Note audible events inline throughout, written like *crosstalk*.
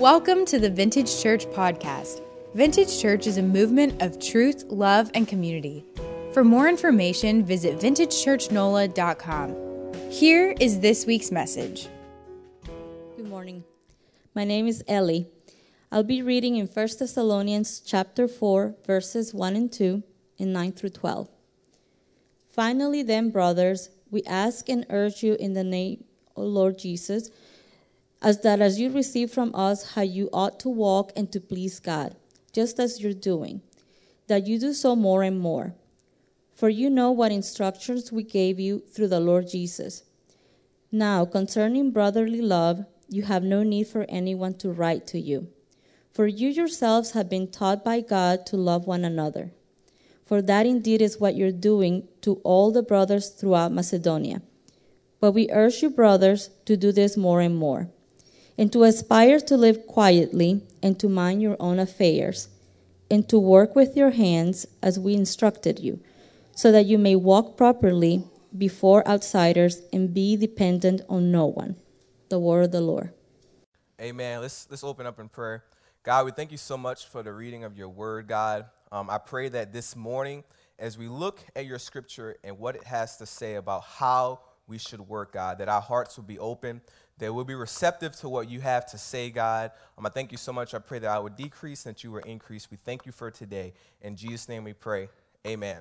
Welcome to the Vintage Church Podcast. Vintage Church is a movement of truth, love, and community. For more information, visit vintagechurchnola.com. Here is this week's message. Good morning. My name is Ellie. I'll be reading in 1 Thessalonians chapter 4 verses 1 and 2 and 9 through 12. Finally then brothers, we ask and urge you in the name of Lord Jesus as that as you receive from us how you ought to walk and to please God, just as you're doing, that you do so more and more. For you know what instructions we gave you through the Lord Jesus. Now, concerning brotherly love, you have no need for anyone to write to you, for you yourselves have been taught by God to love one another. For that indeed is what you're doing to all the brothers throughout Macedonia. But we urge you, brothers, to do this more and more and to aspire to live quietly and to mind your own affairs, and to work with your hands as we instructed you, so that you may walk properly before outsiders and be dependent on no one. The word of the Lord. Amen. Let's, let's open up in prayer. God, we thank you so much for the reading of your word, God. Um, I pray that this morning, as we look at your scripture and what it has to say about how we should work, God, that our hearts will be open, that we'll be receptive to what you have to say, God. Um, I thank you so much. I pray that I would decrease and that you would increase. We thank you for today. In Jesus' name we pray. Amen.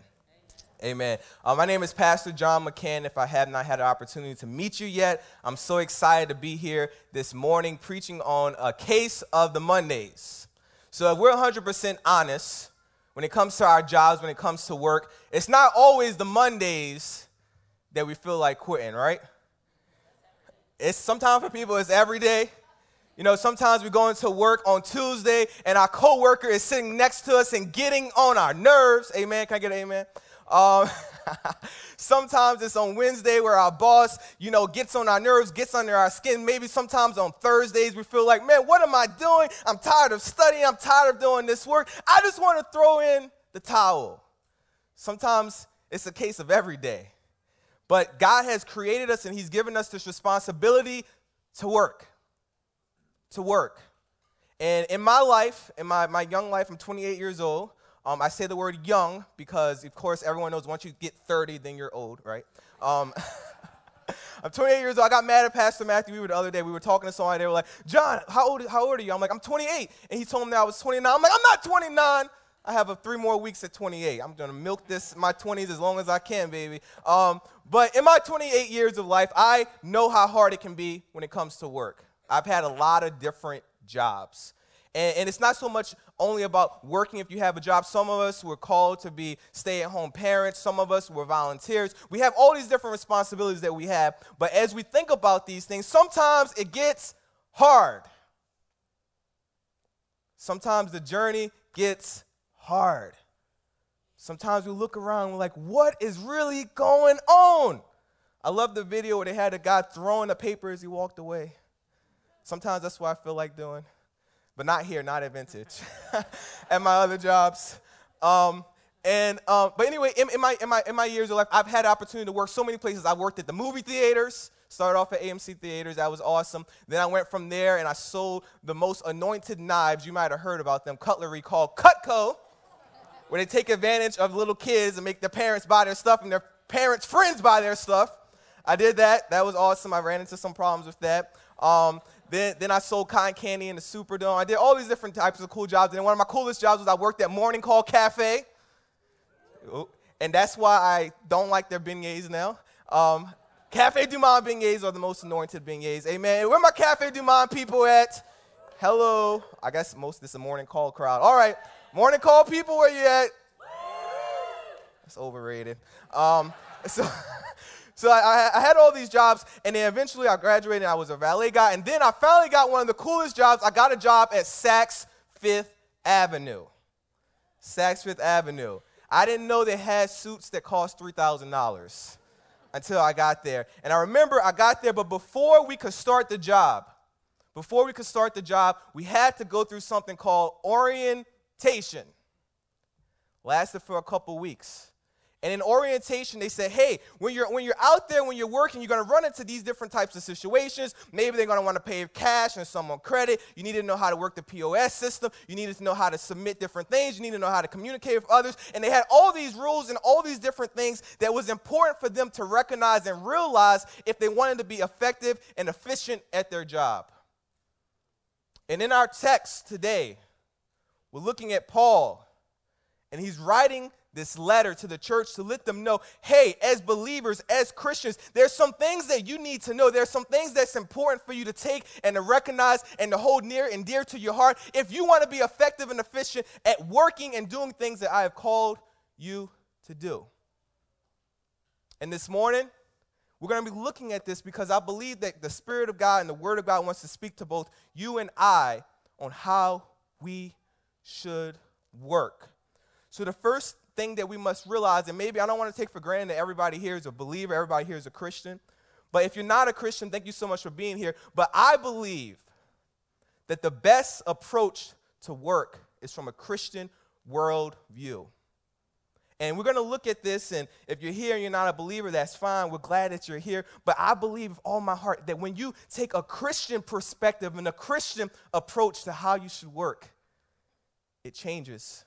Amen. Uh, my name is Pastor John McCann. If I have not had an opportunity to meet you yet, I'm so excited to be here this morning preaching on a case of the Mondays. So, if we're 100% honest when it comes to our jobs, when it comes to work, it's not always the Mondays that we feel like quitting, right? It's sometimes for people, it's every day. You know, sometimes we go into work on Tuesday and our coworker is sitting next to us and getting on our nerves. Amen. Can I get an amen? Um, *laughs* sometimes it's on Wednesday where our boss, you know, gets on our nerves, gets under our skin. Maybe sometimes on Thursdays we feel like, man, what am I doing? I'm tired of studying. I'm tired of doing this work. I just want to throw in the towel. Sometimes it's a case of every day. But God has created us and He's given us this responsibility to work. To work. And in my life, in my, my young life, I'm 28 years old. Um, I say the word young because, of course, everyone knows once you get 30, then you're old, right? Um, *laughs* I'm 28 years old. I got mad at Pastor Matthew We were the other day. We were talking to somebody. They were like, John, how old, how old are you? I'm like, I'm 28. And he told me that I was 29. I'm like, I'm not 29. I have a three more weeks at 28. I'm to milk this, my 20s, as long as I can, baby. Um, but in my 28 years of life, I know how hard it can be when it comes to work. I've had a lot of different jobs. And, and, it's not so much only about working if you have a job. Some of us were called to be stay at home parents, some of us were volunteers. We have all these different responsibilities that we have. But as we think about these things, sometimes it gets hard. Sometimes the journey gets hard. Sometimes we look around we're like, what is really going on? I love the video where they had a guy throwing the paper as he walked away. Sometimes that's what I feel like doing, but not here, not at Vintage, *laughs* at my other jobs. Um, and um, but anyway, in, in, my, in, my, in my years of life, I've had opportunity to work so many places. I worked at the movie theaters, started off at AMC theaters, that was awesome. Then I went from there and I sold the most anointed knives. You might have heard about them, cutlery called Cutco where they take advantage of little kids and make their parents buy their stuff and their parents' friends buy their stuff. I did that. That was awesome. I ran into some problems with that. Um, then, then I sold cotton candy in the Superdome. I did all these different types of cool jobs. And one of my coolest jobs was I worked at Morning Call Cafe. And that's why I don't like their beignets now. Um, Cafe Du Monde beignets are the most anointed beignets. Amen. Where my Cafe Du Monde people at? Hello. I guess most of this is a morning call crowd. All right. Morning call people, where you at? It's overrated. Um, *laughs* so, so I, I, had all these jobs, and then eventually I graduated. I was a valet guy, and then I finally got one of the coolest jobs. I got a job at Saks Fifth Avenue. Saks Fifth Avenue. I didn't know they had suits that cost three thousand dollars until I got there. And I remember I got there, but before we could start the job, before we could start the job, we had to go through something called orientation. Lasted for a couple weeks. And in orientation, they said, hey, when you're, when you're out there, when you're working, you're going to run into these different types of situations. Maybe they're going to want to pay cash and someone credit. You need to know how to work the POS system. You need to know how to submit different things. You need to know how to communicate with others. And they had all these rules and all these different things that was important for them to recognize and realize if they wanted to be effective and efficient at their job. And in our text today, we're looking at Paul, and he's writing this letter to the church to let them know hey, as believers, as Christians, there's some things that you need to know. There's some things that's important for you to take and to recognize and to hold near and dear to your heart if you want to be effective and efficient at working and doing things that I have called you to do. And this morning, we're going to be looking at this because I believe that the Spirit of God and the Word of God wants to speak to both you and I on how we should work. So, the first thing that we must realize, and maybe I don't want to take for granted that everybody here is a believer, everybody here is a Christian. But if you're not a Christian, thank you so much for being here. But I believe that the best approach to work is from a Christian worldview. And we're going to look at this, and if you're here and you're not a believer, that's fine. We're glad that you're here. But I believe with all my heart that when you take a Christian perspective and a Christian approach to how you should work, it changes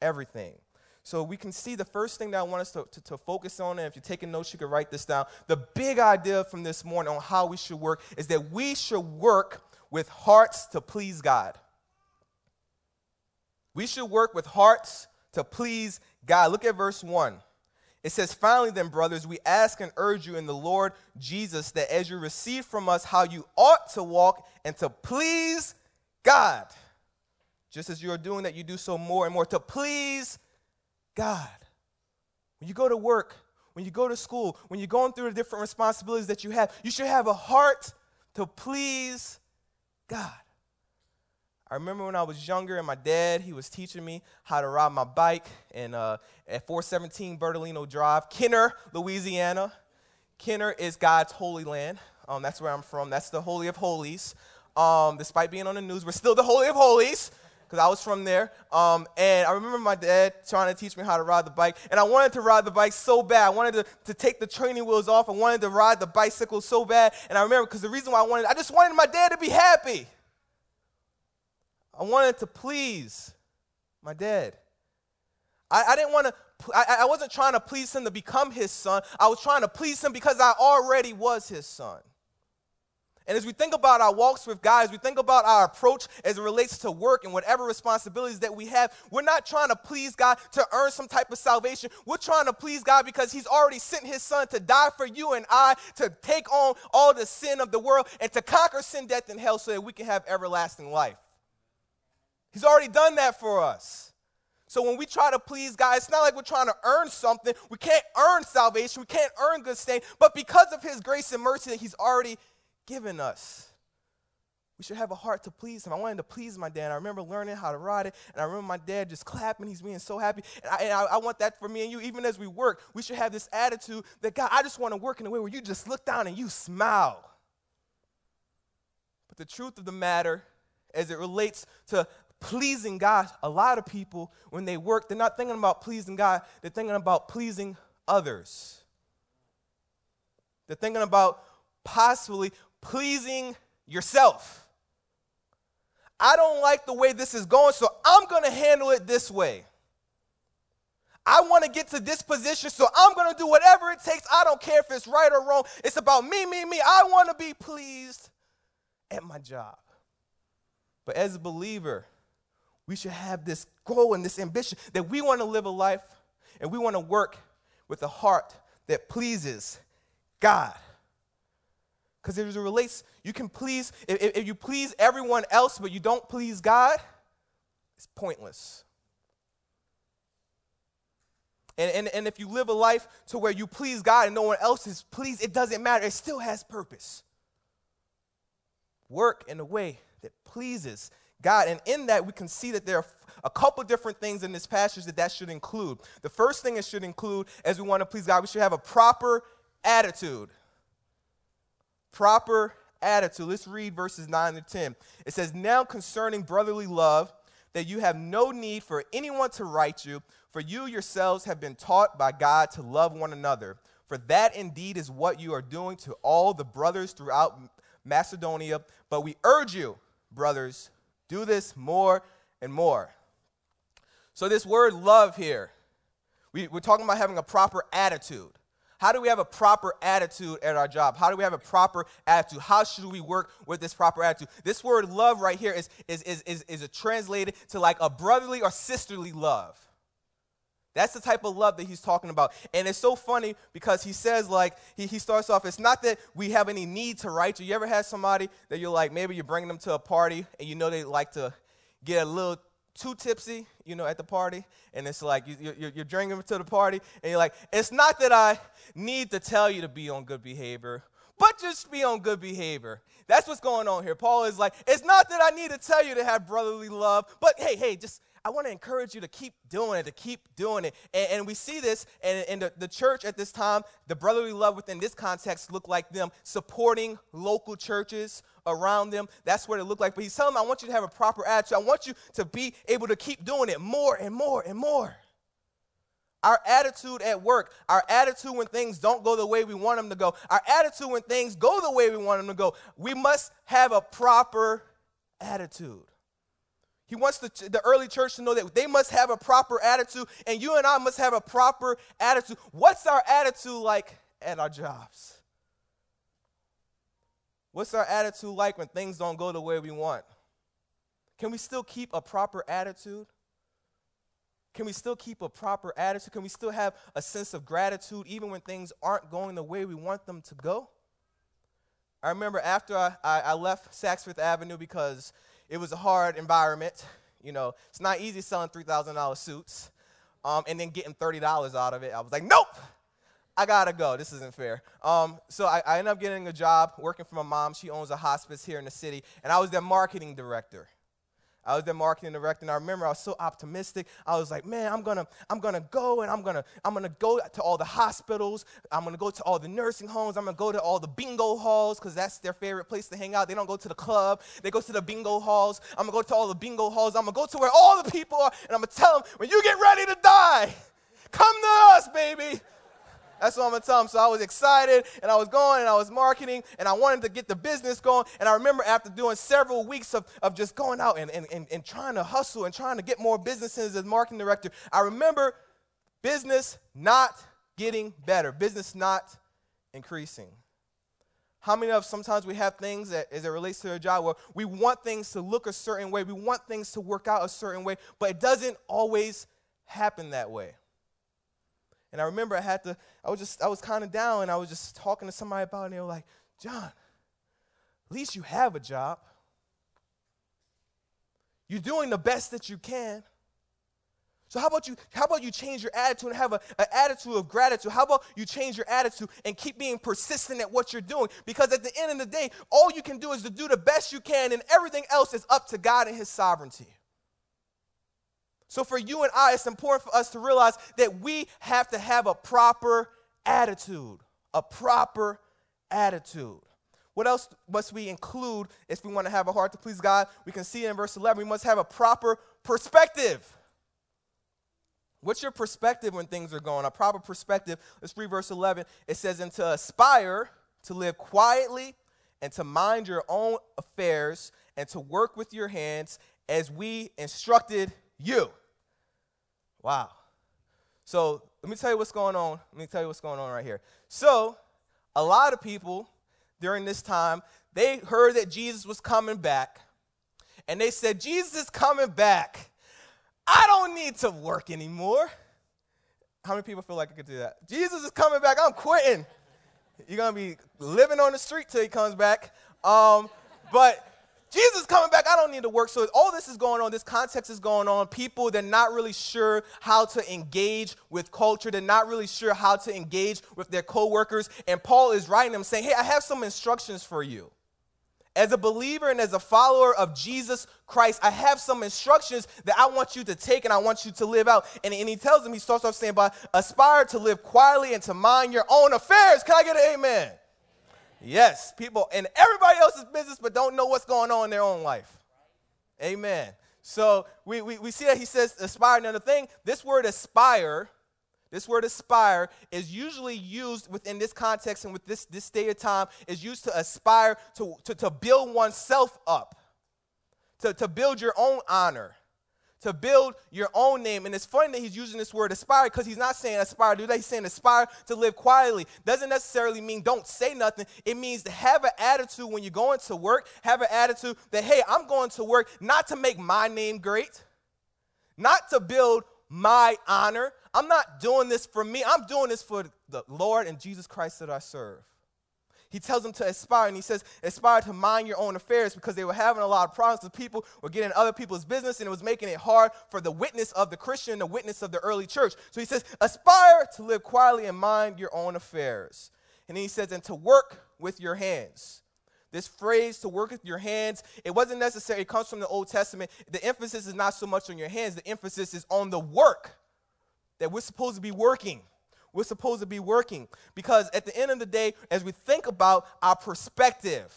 everything. So we can see the first thing that I want us to, to, to, focus on, and if you're taking notes, you can write this down. The big idea from this morning on how we should work is that we should work with hearts to please God. We should work with hearts to please God. Look at verse 1. It says, Finally, then, brothers, we ask and urge you in the Lord Jesus that as you receive from us how you ought to walk and to please God, just as you are doing that, you do so more and more to please God. When you go to work, when you go to school, when you're going through the different responsibilities that you have, you should have a heart to please God. I remember when I was younger and my dad, he was teaching me how to ride my bike and, uh, at 417 Bertolino Drive, Kenner, Louisiana. Kenner is God's holy land. Um, that's where I'm from. That's the Holy of Holies. Um, despite being on the news, we're still the Holy of Holies because I was from there. Um, and I remember my dad trying to teach me how to ride the bike. And I wanted to ride the bike so bad. I wanted to, to take the training wheels off. I wanted to ride the bicycle so bad. And I remember because the reason why I wanted, I just wanted my dad to be happy. I wanted to please my dad. I, I didn't want to, I, I wasn't trying to please him to become his son. I was trying to please him because I already was his son. And as we think about our walks with God, as we think about our approach as it relates to work and whatever responsibilities that we have, we're not trying to please God to earn some type of salvation. We're trying to please God because He's already sent His Son to die for you and I, to take on all the sin of the world, and to conquer sin, death, and hell so that we can have everlasting life. He's already done that for us. So when we try to please God, it's not like we're trying to earn something. We can't earn salvation. We can't earn good standing. But because of His grace and mercy that He's already given us. We should have a heart to please him. I wanted to please my dad. I remember learning how to ride it, and I remember my dad just clapping. He's being so happy. And, I, and I, I, want that for me and you. Even as we work, we should have this attitude that, God, I just want to work in a way where you just look down and you smile. But the truth of the matter, as it relates to pleasing God, a lot of people, when they work, they're not thinking about pleasing God, they're thinking about pleasing others. They're thinking about possibly pleasing yourself. I don't like the way this is going, so I'm going to handle it this way. I want to get to this position, so I'm going to do whatever it takes. I don't care if it's right or wrong. It's about me, me, me. I want to be pleased at my job. But as a believer, we should have this goal and this ambition that we want to live a life and we want to work with a heart that pleases God. Because as it relates, you can please, if, if you please everyone else, but you don't please God, it's pointless. And, and, and if you live a life to where you please God and no one else is pleased, it doesn't matter. It still has purpose. Work in a way that pleases God. And in that, we can see that there are a couple different things in this passage that that should include. The first thing it should include, as we want to please God, we should have a proper attitude proper attitude. Let's read verses 9 to 10. It says, Now concerning brotherly love, that you have no need for anyone to write you, for you yourselves have been taught by God to love one another. For that indeed is what you are doing to all the brothers throughout Macedonia. But we urge you, brothers, do this more and more. So, this word love here, we, we're talking about having a proper attitude. How do we have a proper attitude at our job? How do we have a proper attitude? How should we work with this proper attitude? This word love right here is, is, is, is, is translated to like a brotherly or sisterly love. That's the type of love that he's talking about. And it's so funny because he says, like, he, he starts off, it's not that we have any need to write you. You ever had somebody that you're like, maybe you're bringing them to a party and you know they like to get a little too tipsy, you know, at the party, and it's like you, you, you're drinking to the party, and you're like, it's not that I need to tell you to be on good behavior, but just be on good behavior. That's what's going on here. Paul is like, it's not that I need to tell you to have brotherly love, but hey, hey, just I want to encourage you to keep doing it, to keep doing it. And, and we see this, and, and the, the church at this time, the brotherly love within this context looked like them supporting local churches around them. That's what it looked like. But he's telling them, I want you to have a proper attitude. I want you to be able to keep doing it more and more and more. Our attitude at work, our attitude when things don't go the way we want them to go, our attitude when things go the way we want them to go, we must have a proper attitude. He wants the, the early church to know that they must have a proper attitude, and you and I must have a proper attitude. What's our attitude like at our jobs? What's our attitude like when things don't go the way we want? Can we still keep a proper attitude? Can we still keep a proper attitude? Can we still have a sense of gratitude even when things aren't going the way we want them to go? I remember after I, I, I left Fifth Avenue because it was a hard environment. You know, it's not easy selling $3,000 suits um, and then getting $30 out of it. I was like, nope, I gotta go. This isn't fair. Um, so I, I ended up getting a job working for my mom. She owns a hospice here in the city, and I was their marketing director. I was the marketing and I remember I was so optimistic. I was like, man, I'm gonna, I'm gonna go and I'm gonna, I'm gonna go to all the hospitals. I'm gonna go to all the nursing homes. I'm gonna go to all the bingo halls because that's their favorite place to hang out. They don't go to the club. They go to the bingo halls. I'm gonna go to all the bingo halls. I'm gonna go to where all the people are, and I'm gonna tell them, when you get ready to die, come to us, baby. That's what I'm gonna tell them. So I was excited and I was going and I was marketing and I wanted to get the business going. And I remember after doing several weeks of, of just going out and, and, and, and trying to hustle and trying to get more businesses as marketing director, I remember business not getting better, business not increasing. How many of sometimes we have things that, as it relates to our job, where we want things to look a certain way, we want things to work out a certain way, but it doesn't always happen that way. And I remember I had to, I was just, I was kind of down and I was just talking to somebody about it and they were like, John, at least you have a job. You're doing the best that you can. So how about you, how about you change your attitude and have an attitude of gratitude? How about you change your attitude and keep being persistent at what you're doing? Because at the end of the day, all you can do is to do the best you can, and everything else is up to God and His sovereignty. So, for you and I, it's important for us to realize that we have to have a proper attitude. A proper attitude. What else must we include if we want to have a heart to please God? We can see in verse 11, we must have a proper perspective. What's your perspective when things are going? A proper perspective. Let's read verse 11. It says, And to aspire to live quietly and to mind your own affairs and to work with your hands as we instructed you. Wow. So let me tell you what's going on. Let me tell you what's going on right here. So, a lot of people during this time, they heard that Jesus was coming back, and they said, Jesus is coming back. I don't need to work anymore. How many people feel like I could do that? Jesus is coming back. I'm quitting. You're going to be living on the street till he comes back. Um, but Jesus coming back. I don't need to work. So all this is going on. This context is going on. People, they're not really sure how to engage with culture. They're not really sure how to engage with their coworkers. And Paul is writing them saying, hey, I have some instructions for you. As a believer and as a follower of Jesus Christ, I have some instructions that I want you to take and I want you to live out. And, and he tells them, he starts off saying, by aspire to live quietly and to mind your own affairs. Can I get an amen? Yes, people in everybody else's business, but don't know what's going on in their own life. Amen. So we, we, we see that he says aspire. Now, the thing, this word aspire, this word aspire is usually used within this context and with this, this day of time, is used to aspire to, to, to build oneself up, to, to build your own honor to build your own name. And it's funny that he's using this word aspire because he's not saying aspire to do that. He's saying aspire to live quietly. Doesn't necessarily mean don't say nothing. It means to have an attitude when you're going to work, have an attitude that, hey, I'm going to work not to make my name great, not to build my honor. I'm not doing this for me. I'm doing this for the Lord and Jesus Christ that I serve he tells them to aspire, and he says, aspire to mind your own affairs because they were having a lot of problems. The people were getting other people's business, and it was making it hard for the witness of the Christian, the witness of the early church. So he says, aspire to live quietly and mind your own affairs. And then he says, and to work with your hands. This phrase, to work with your hands, it wasn't necessary. It comes from the Old Testament. The emphasis is not so much on your hands, the emphasis is on the work that we're supposed to be working we're supposed to be working. Because at the end of the day, as we think about our perspective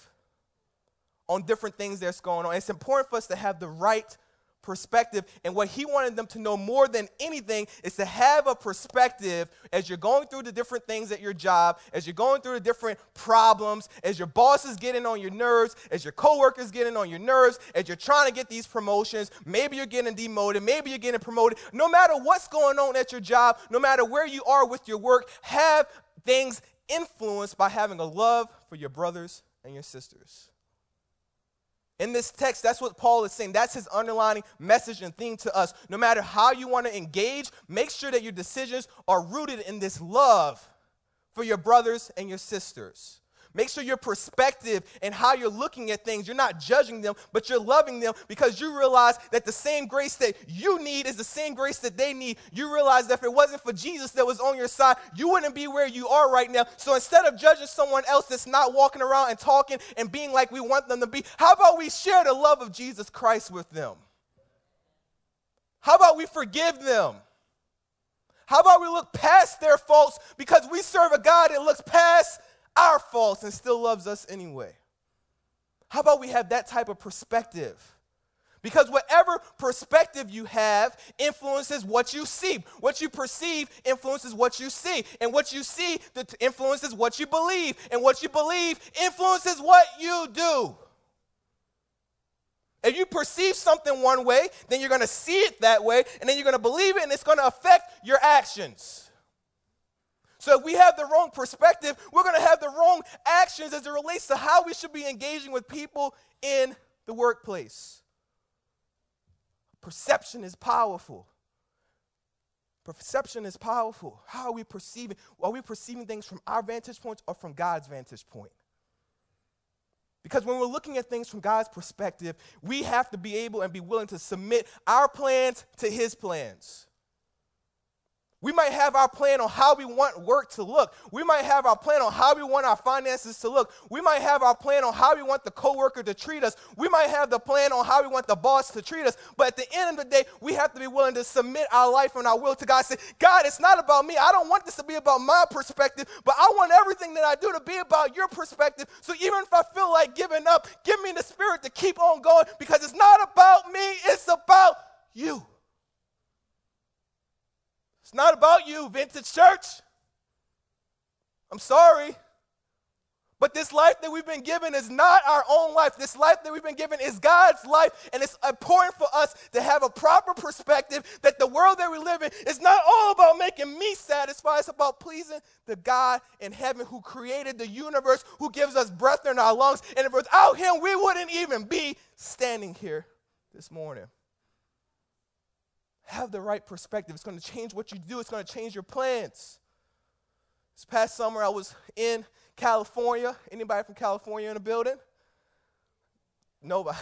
on different things that's going on, it's important for us to have the right perspective. And what he wanted them to know more than anything is to have a perspective as you're going through the different things at your job, as you're going through the different problems, as your boss is getting on your nerves, as your coworkers getting on your nerves, as you're trying to get these promotions. Maybe you're getting demoted, maybe you're getting promoted. No matter what's going on at your job, no matter where you are with your work, have things influenced by having a love for your brothers and your sisters. In this text, that's what Paul is saying. That's his underlining message and theme to us. No matter how you want to engage, make sure that your decisions are rooted in this love for your brothers and your sisters. Make sure your perspective and how you're looking at things, you're not judging them, but you're loving them because you realize that the same grace that you need is the same grace that they need. You realize that if it wasn't for Jesus that was on your side, you wouldn't be where you are right now. So instead of judging someone else that's not walking around and talking and being like we want them to be, how about we share the love of Jesus Christ with them? How about we forgive them? How about we look past their faults because we serve a God that looks past our faults and still loves us anyway. How about we have that type of perspective? Because whatever perspective you have influences what you see. What you perceive influences what you see. And what you see influences what you believe. And what you believe influences what you do. If you perceive something one way, then you're going to see it that way, and then you're going to believe it, and it's going to affect your actions. So if we have the wrong perspective, we're going to have the wrong actions as it relates to how we should be engaging with people in the workplace. Perception is powerful. Perception is powerful. How are we perceiving? Are we perceiving things from our vantage point or from God's vantage point? Because when we're looking at things from God's perspective, we have to be able and be willing to submit our plans to His plans. We might have our plan on how we want work to look. We might have our plan on how we want our finances to look. We might have our plan on how we want the coworker to treat us. We might have the plan on how we want the boss to treat us. But at the end of the day, we have to be willing to submit our life and our will to God. Say, God, it's not about me. I don't want this to be about my perspective, but I want everything that I do to be about your perspective. So even if I feel like giving up, give me the spirit to keep on going because it's not about me, it's about you. Not about you, Vintage Church. I'm sorry. But this life that we've been given is not our own life. This life that we've been given is God's life. And it's important for us to have a proper perspective that the world that we live in is not all about making me satisfied. It's about pleasing the God in heaven who created the universe, who gives us breath in our lungs. And if without Him, we wouldn't even be standing here this morning have the right perspective. It's going to change what you do, it's going to change your plans. This past summer, I was in California. Anybody from California in the building? Nobody.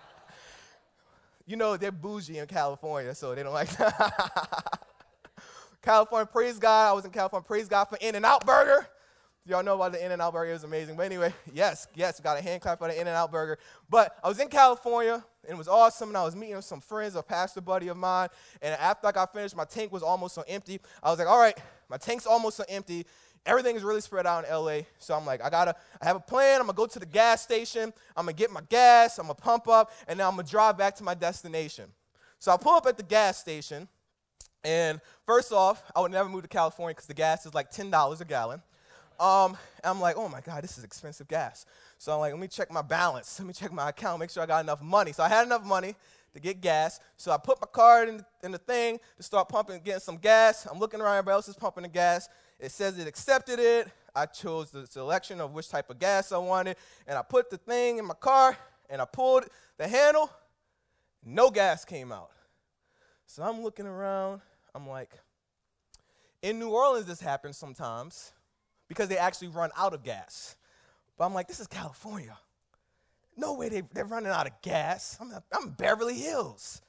*laughs* you know, they're bougie in California, so they don't like that. *laughs* California, praise God. I was in California, praise God for In N Out Burger. Y'all know about the In N Out Burger, it was amazing. But anyway, *laughs* yes, yes, got a hand clap for the In N Out Burger. But I was in California, and it was awesome. And I was meeting with some friends, a pastor buddy of mine. And after I got finished, my tank was almost so empty. I was like, all right, my tank's almost so empty. everything is really spread out in LA. So I'm like, I gotta, I have a plan. I'm gonna go to the gas station. I'm gonna get my gas. I'm gonna pump up, and then I'm gonna drive back to my destination. So I pull up at the gas station, and first off, I would never move to California because the gas is like $10 a gallon. Um, I'm like, oh my God, this is expensive gas. So I'm like, let me check my balance. *laughs* Let me check my account, make sure I got enough money. So I had enough money to get gas. So I put my card in, in the thing to start pumping, getting some gas. I'm looking around, everybody else is pumping the gas. It says it accepted it. I chose the selection of which type of gas I wanted, and I put the thing in my car, and I pulled the handle. No gas came out. So I'm looking around. I'm like, in New Orleans, this happens sometimes because they actually run out of gas. But I'm like, this is California. No way they, they're running out of gas. I'm, I'm Beverly Hills.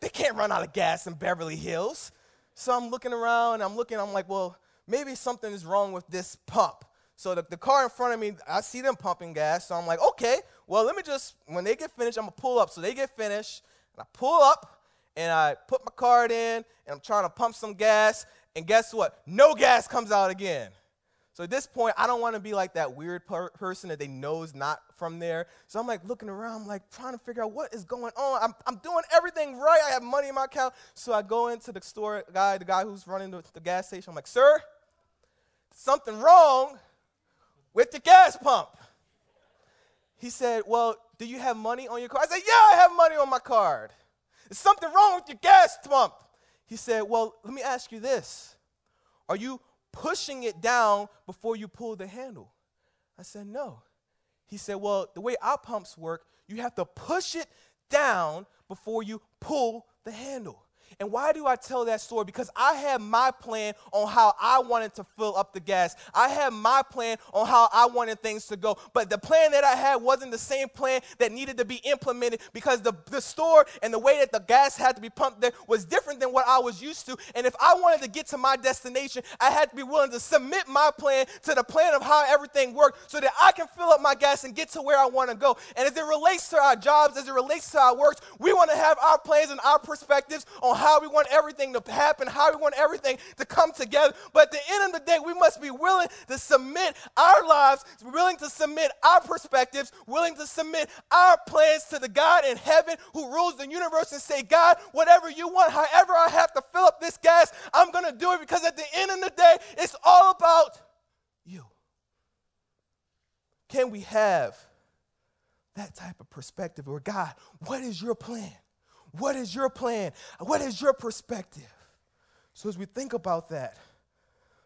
They can't run out of gas in Beverly Hills. So I'm looking around, I'm looking, I'm like, well, maybe something is wrong with this pump. So the, the car in front of me, I see them pumping gas. So I'm like, okay, well, let me just, when they get finished, I'm gonna pull up. So they get finished, and I pull up, and I put my card in, and I'm trying to pump some gas, and guess what? No gas comes out again. So at this point, I don't want to be like that weird per- person that they know is not from there. So I'm like looking around, I'm like trying to figure out what is going on. I'm, I'm doing everything right. I have money in my account. So I go into the store guy, the guy who's running the, the gas station. I'm like, sir, something wrong with the gas pump. He said, well, do you have money on your card? I said, yeah, I have money on my card. Is something wrong with your gas pump? He said, well, let me ask you this. Are you pushing it down before you pull the handle? I said, No. He said, Well, the way our pumps work, you have to push it down before you pull the handle. And why do I tell that story? Because I had my plan on how I wanted to fill up the gas. I had my plan on how I wanted things to go. But the plan that I had wasn't the same plan that needed to be implemented because the, the store and the way that the gas had to be pumped there was different than what I was used to. And if I wanted to get to my destination, I had to be willing to submit my plan to the plan of how everything worked so that I can fill up my gas and get to where I want to go. And as it relates to our jobs, as it relates to our works, we want to have our plans and our perspectives on how we want everything to happen, how we want everything to come together. But at the end of the day, we must be willing to submit our lives, willing to submit our perspectives, willing to submit our plans to the God in heaven who rules the universe and say, God, whatever you want, however I have to fill up this gas, I'm going to do it because at the end of the day, it's all about you. Can we have that type of perspective Or, God, what is your plan? What is your plan? What is your perspective? So, as we think about that,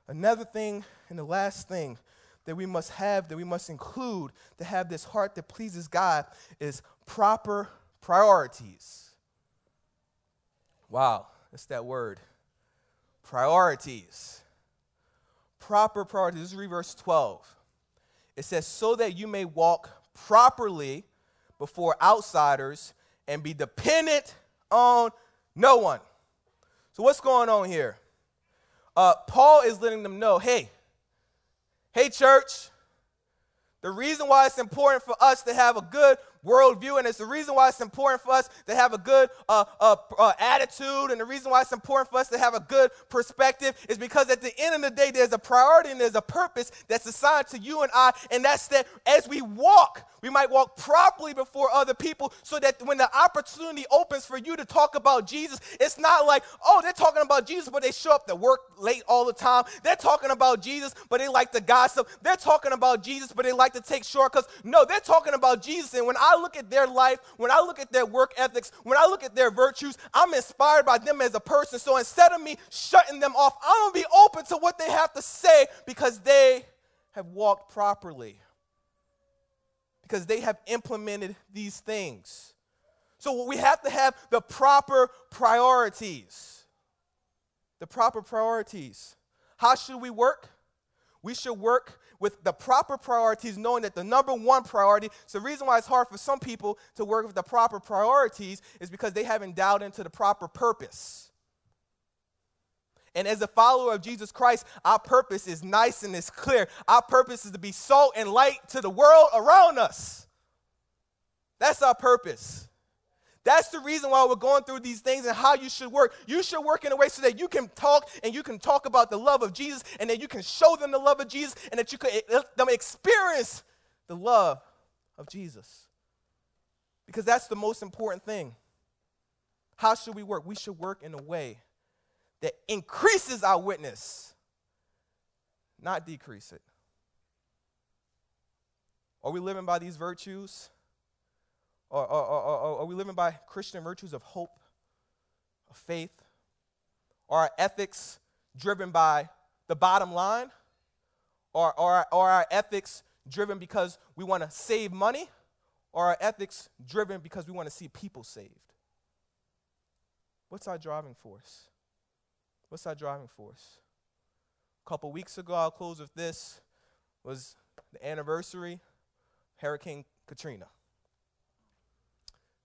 another thing and the last thing that we must have, that we must include to have this heart that pleases God is proper priorities. Wow, that's that word. Priorities. Proper priorities. This is read verse 12. It says, So that you may walk properly before outsiders and be dependent on no one. So, what's going on here? Uh, Paul is letting them know hey, hey, church, the reason why it's important for us to have a good worldview, and it's the reason why it's important for us to have a good uh, uh, uh, attitude, and the reason why it's important for us to have a good perspective is because at the end of the day, there's a priority and there's a purpose that's assigned to you and I, and that's that as we walk, we might walk properly before other people so that when the opportunity opens for you to talk about Jesus, it's not like, oh, they're talking about Jesus, but they show up to work late all the time. They're talking about Jesus, but they like to gossip. They're talking about Jesus, but they like to take shortcuts. No, they're talking about Jesus. And when I look at their life, when I look at their work ethics, when I look at their virtues, I'm inspired by them as a person. So instead of me shutting them off, I'm going to be open to what they have to say because they have walked properly because they have implemented these things. So we have to have the proper priorities. The proper priorities. How should we work? We should work with the proper priorities, knowing that the number one priority, so the reason why it's hard for some people to work with the proper priorities is because they haven't dialed into the proper purpose. And as a follower of Jesus Christ, our purpose is nice and it's clear. Our purpose is to be salt and light to the world around us. That's our purpose. That's the reason why we're going through these things and how you should work. You should work in a way so that you can talk and you can talk about the love of Jesus and that you can show them the love of Jesus and that you can let them experience the love of Jesus. Because that's the most important thing. How should we work? We should work in a way that increases our witness, not decrease it. Are we living by these virtues? Or, or, are we living by Christian virtues of hope, of faith? Are our ethics driven by the bottom line? Or, or are our ethics driven because we want to save money? Or are our ethics driven because we want to see people saved? What's our driving force? What's our driving force? A couple weeks ago, I'll close with this, was the anniversary Hurricane Katrina.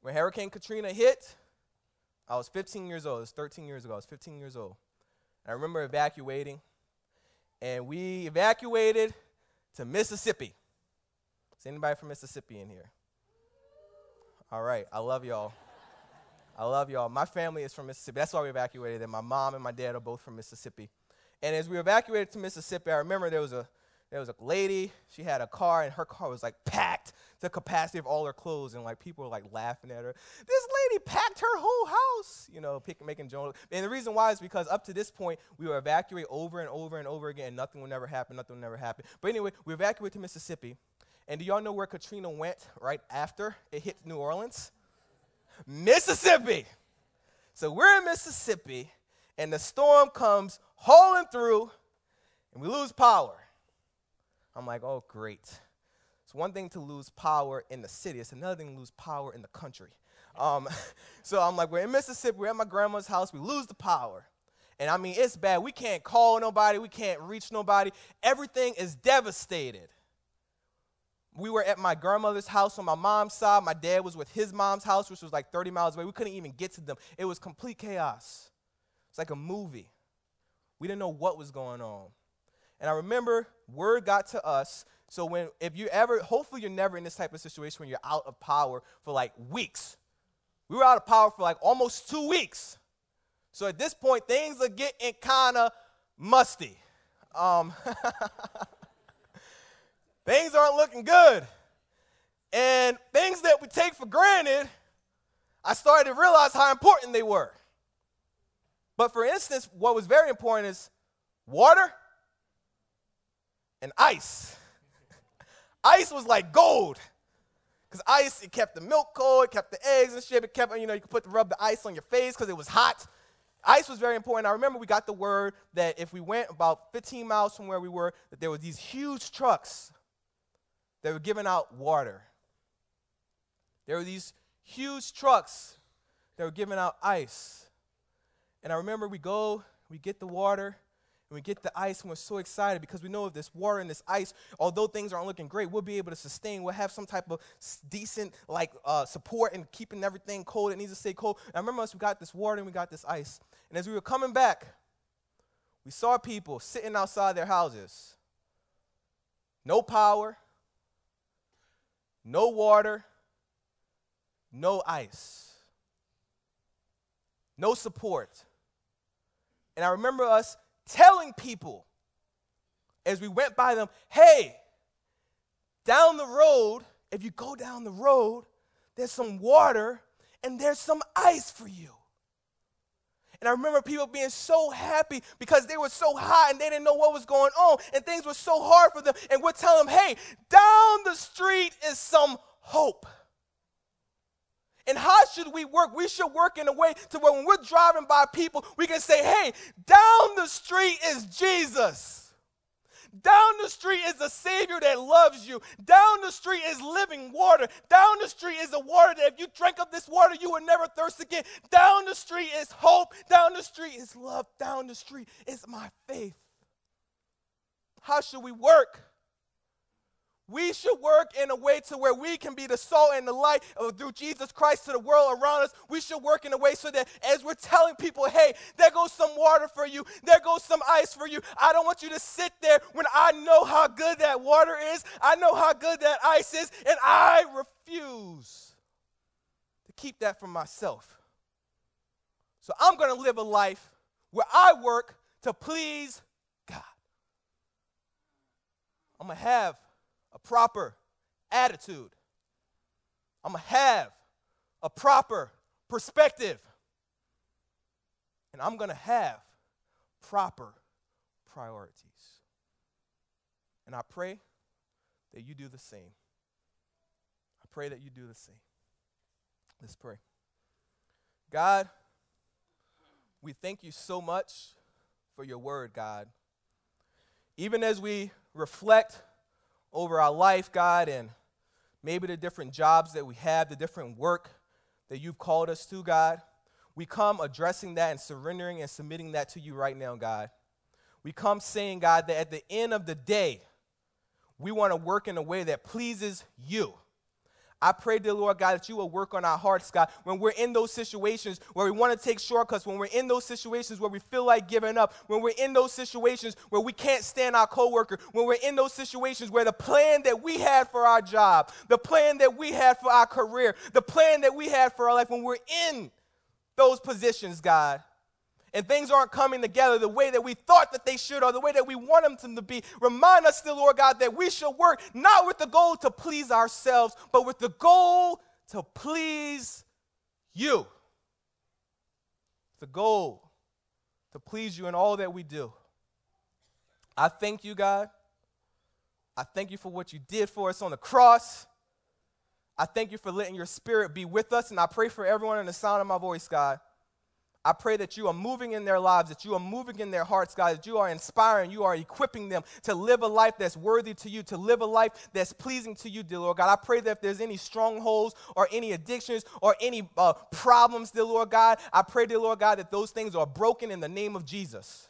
When Hurricane Katrina hit, I was 15 years old. It was 13 years ago. I was 15 years old. And I remember evacuating, and we evacuated to Mississippi. Is anybody from Mississippi in here? All right, I love y'all. I love y'all. My family is from Mississippi. That's why we evacuated. And my mom and my dad are both from Mississippi. And as we evacuated to Mississippi, I remember there was a there was a lady. She had a car, and her car was like packed to capacity of all her clothes, and like people were like laughing at her. This lady packed her whole house, you know, pick, making jokes. And the reason why is because up to this point, we were evacuated over and over and over again. And nothing will never happen. Nothing will never happen. But anyway, we evacuated to Mississippi. And do y'all know where Katrina went right after it hit New Orleans? Mississippi. So we're in Mississippi, and the storm comes hauling through, and we lose power. I'm like, oh, great. It's one thing to lose power in the city, it's another thing to lose power in the country. Um, *laughs* so I'm like, we're in Mississippi, we're at my grandma's house, we lose the power. And I mean, it's bad. We can't call nobody, we can't reach nobody. Everything is devastated. We were at my grandmother's house on my mom's side. My dad was with his mom's house, which was like 30 miles away. We couldn't even get to them. It was complete chaos. It's like a movie. We didn't know what was going on. And I remember word got to us. So when if you ever, hopefully you're never in this type of situation when you're out of power for like weeks. We were out of power for like almost two weeks. So at this point, things are getting kind of musty. Um, *laughs* things aren't looking good. And things that we take for granted, I started to realize how important they were. But for instance, what was very important is water and ice. *laughs* ice was like gold. Because ice, it kept the milk cold, it kept the eggs and shit, it kept, you know, you could put the, rub the ice on your face because it was hot. Ice was very important. I remember we got the word that if we went about 15 miles from where we were, that there were these huge trucks that were giving out water. There were these huge trucks that were giving out ice. And I remember we go, we get the water, and we get the ice and we're so excited because we know if this water and this ice, although things aren't looking great, we'll be able to sustain. We'll have some type of decent like uh, support in keeping everything cold. It needs to stay cold. And I remember us, we got this water and we got this ice. And as we were coming back, we saw people sitting outside their houses. No power, no water, no ice, no support. And I remember us telling people as we went by them, hey, down the road, if you go down the road, there's some water and there's some ice for you. And I remember people being so happy because they were so hot and they didn't know what was going on and things were so hard for them. And we're telling them, hey, down the street is some hope. And how should we work? We should work in a way to where when we're driving by people, we can say, hey, down the street is Jesus. Down the street is a Savior that loves you. Down the street is living water. Down the street is a water that if you drink of this water, you will never thirst again. Down the street is hope. Down the street is love. Down the street is my faith. How should we work? We should work in a way to where we can be the salt and the light of, through Jesus Christ to the world around us. We should work in a way so that as we're telling people, hey, there goes some water for you, there goes some ice for you. I don't want you to sit there when I know how good that water is, I know how good that ice is, and I refuse to keep that for myself. So I'm going to live a life where I work to please God. I'm going to have a proper attitude. I'm going to have a proper perspective. And I'm going to have proper priorities. And I pray that you do the same. I pray that you do the same. Let's pray. God, we thank you so much for your word, God. Even as we reflect over our life, God, and maybe the different jobs that we have, the different work that you've called us to, God, we come addressing that and surrendering and submitting that to you right now, God. We come saying, God, that at the end of the day, we want to work in a way that pleases you. I pray, dear Lord God, that you will work on our hearts, God, when we're in those situations where we want to take shortcuts, when we're in those situations where we feel like giving up, when we're in those situations where we can't stand our coworker, when we're in those situations where the plan that we had for our job, the plan that we had for our career, the plan that we had for our life, when we're in those positions, God, and things aren't coming together the way that we thought that they should or the way that we want them to be, remind us still, Lord God, that we should work not with the goal to please ourselves, but with the goal to please you. The goal to please you in all that we do. I thank you, God. I thank you for what you did for us on the cross. I thank you for letting your spirit be with us, and I pray for everyone in the sound of my voice, God. I pray that you are moving in their lives, that you are moving in their hearts, God, that you are inspiring, you are equipping them to live a life that's worthy to you, to live a life that's pleasing to you, dear Lord God. I pray that if there's any strongholds or any addictions or any uh, problems, dear Lord God, I pray, dear Lord God, that those things are broken in the name of Jesus.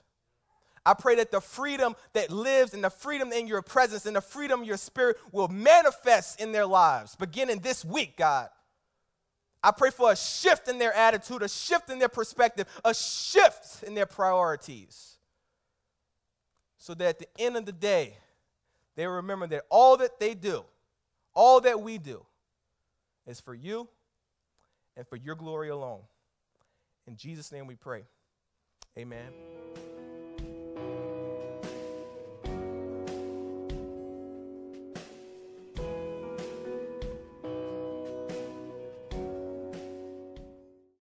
I pray that the freedom that lives and the freedom in your presence and the freedom your spirit will manifest in their lives beginning this week, God. I pray for a shift in their attitude, a shift in their perspective, a shift in their priorities. So that at the end of the day, they remember that all that they do, all that we do, is for you and for your glory alone. In Jesus' name we pray. Amen.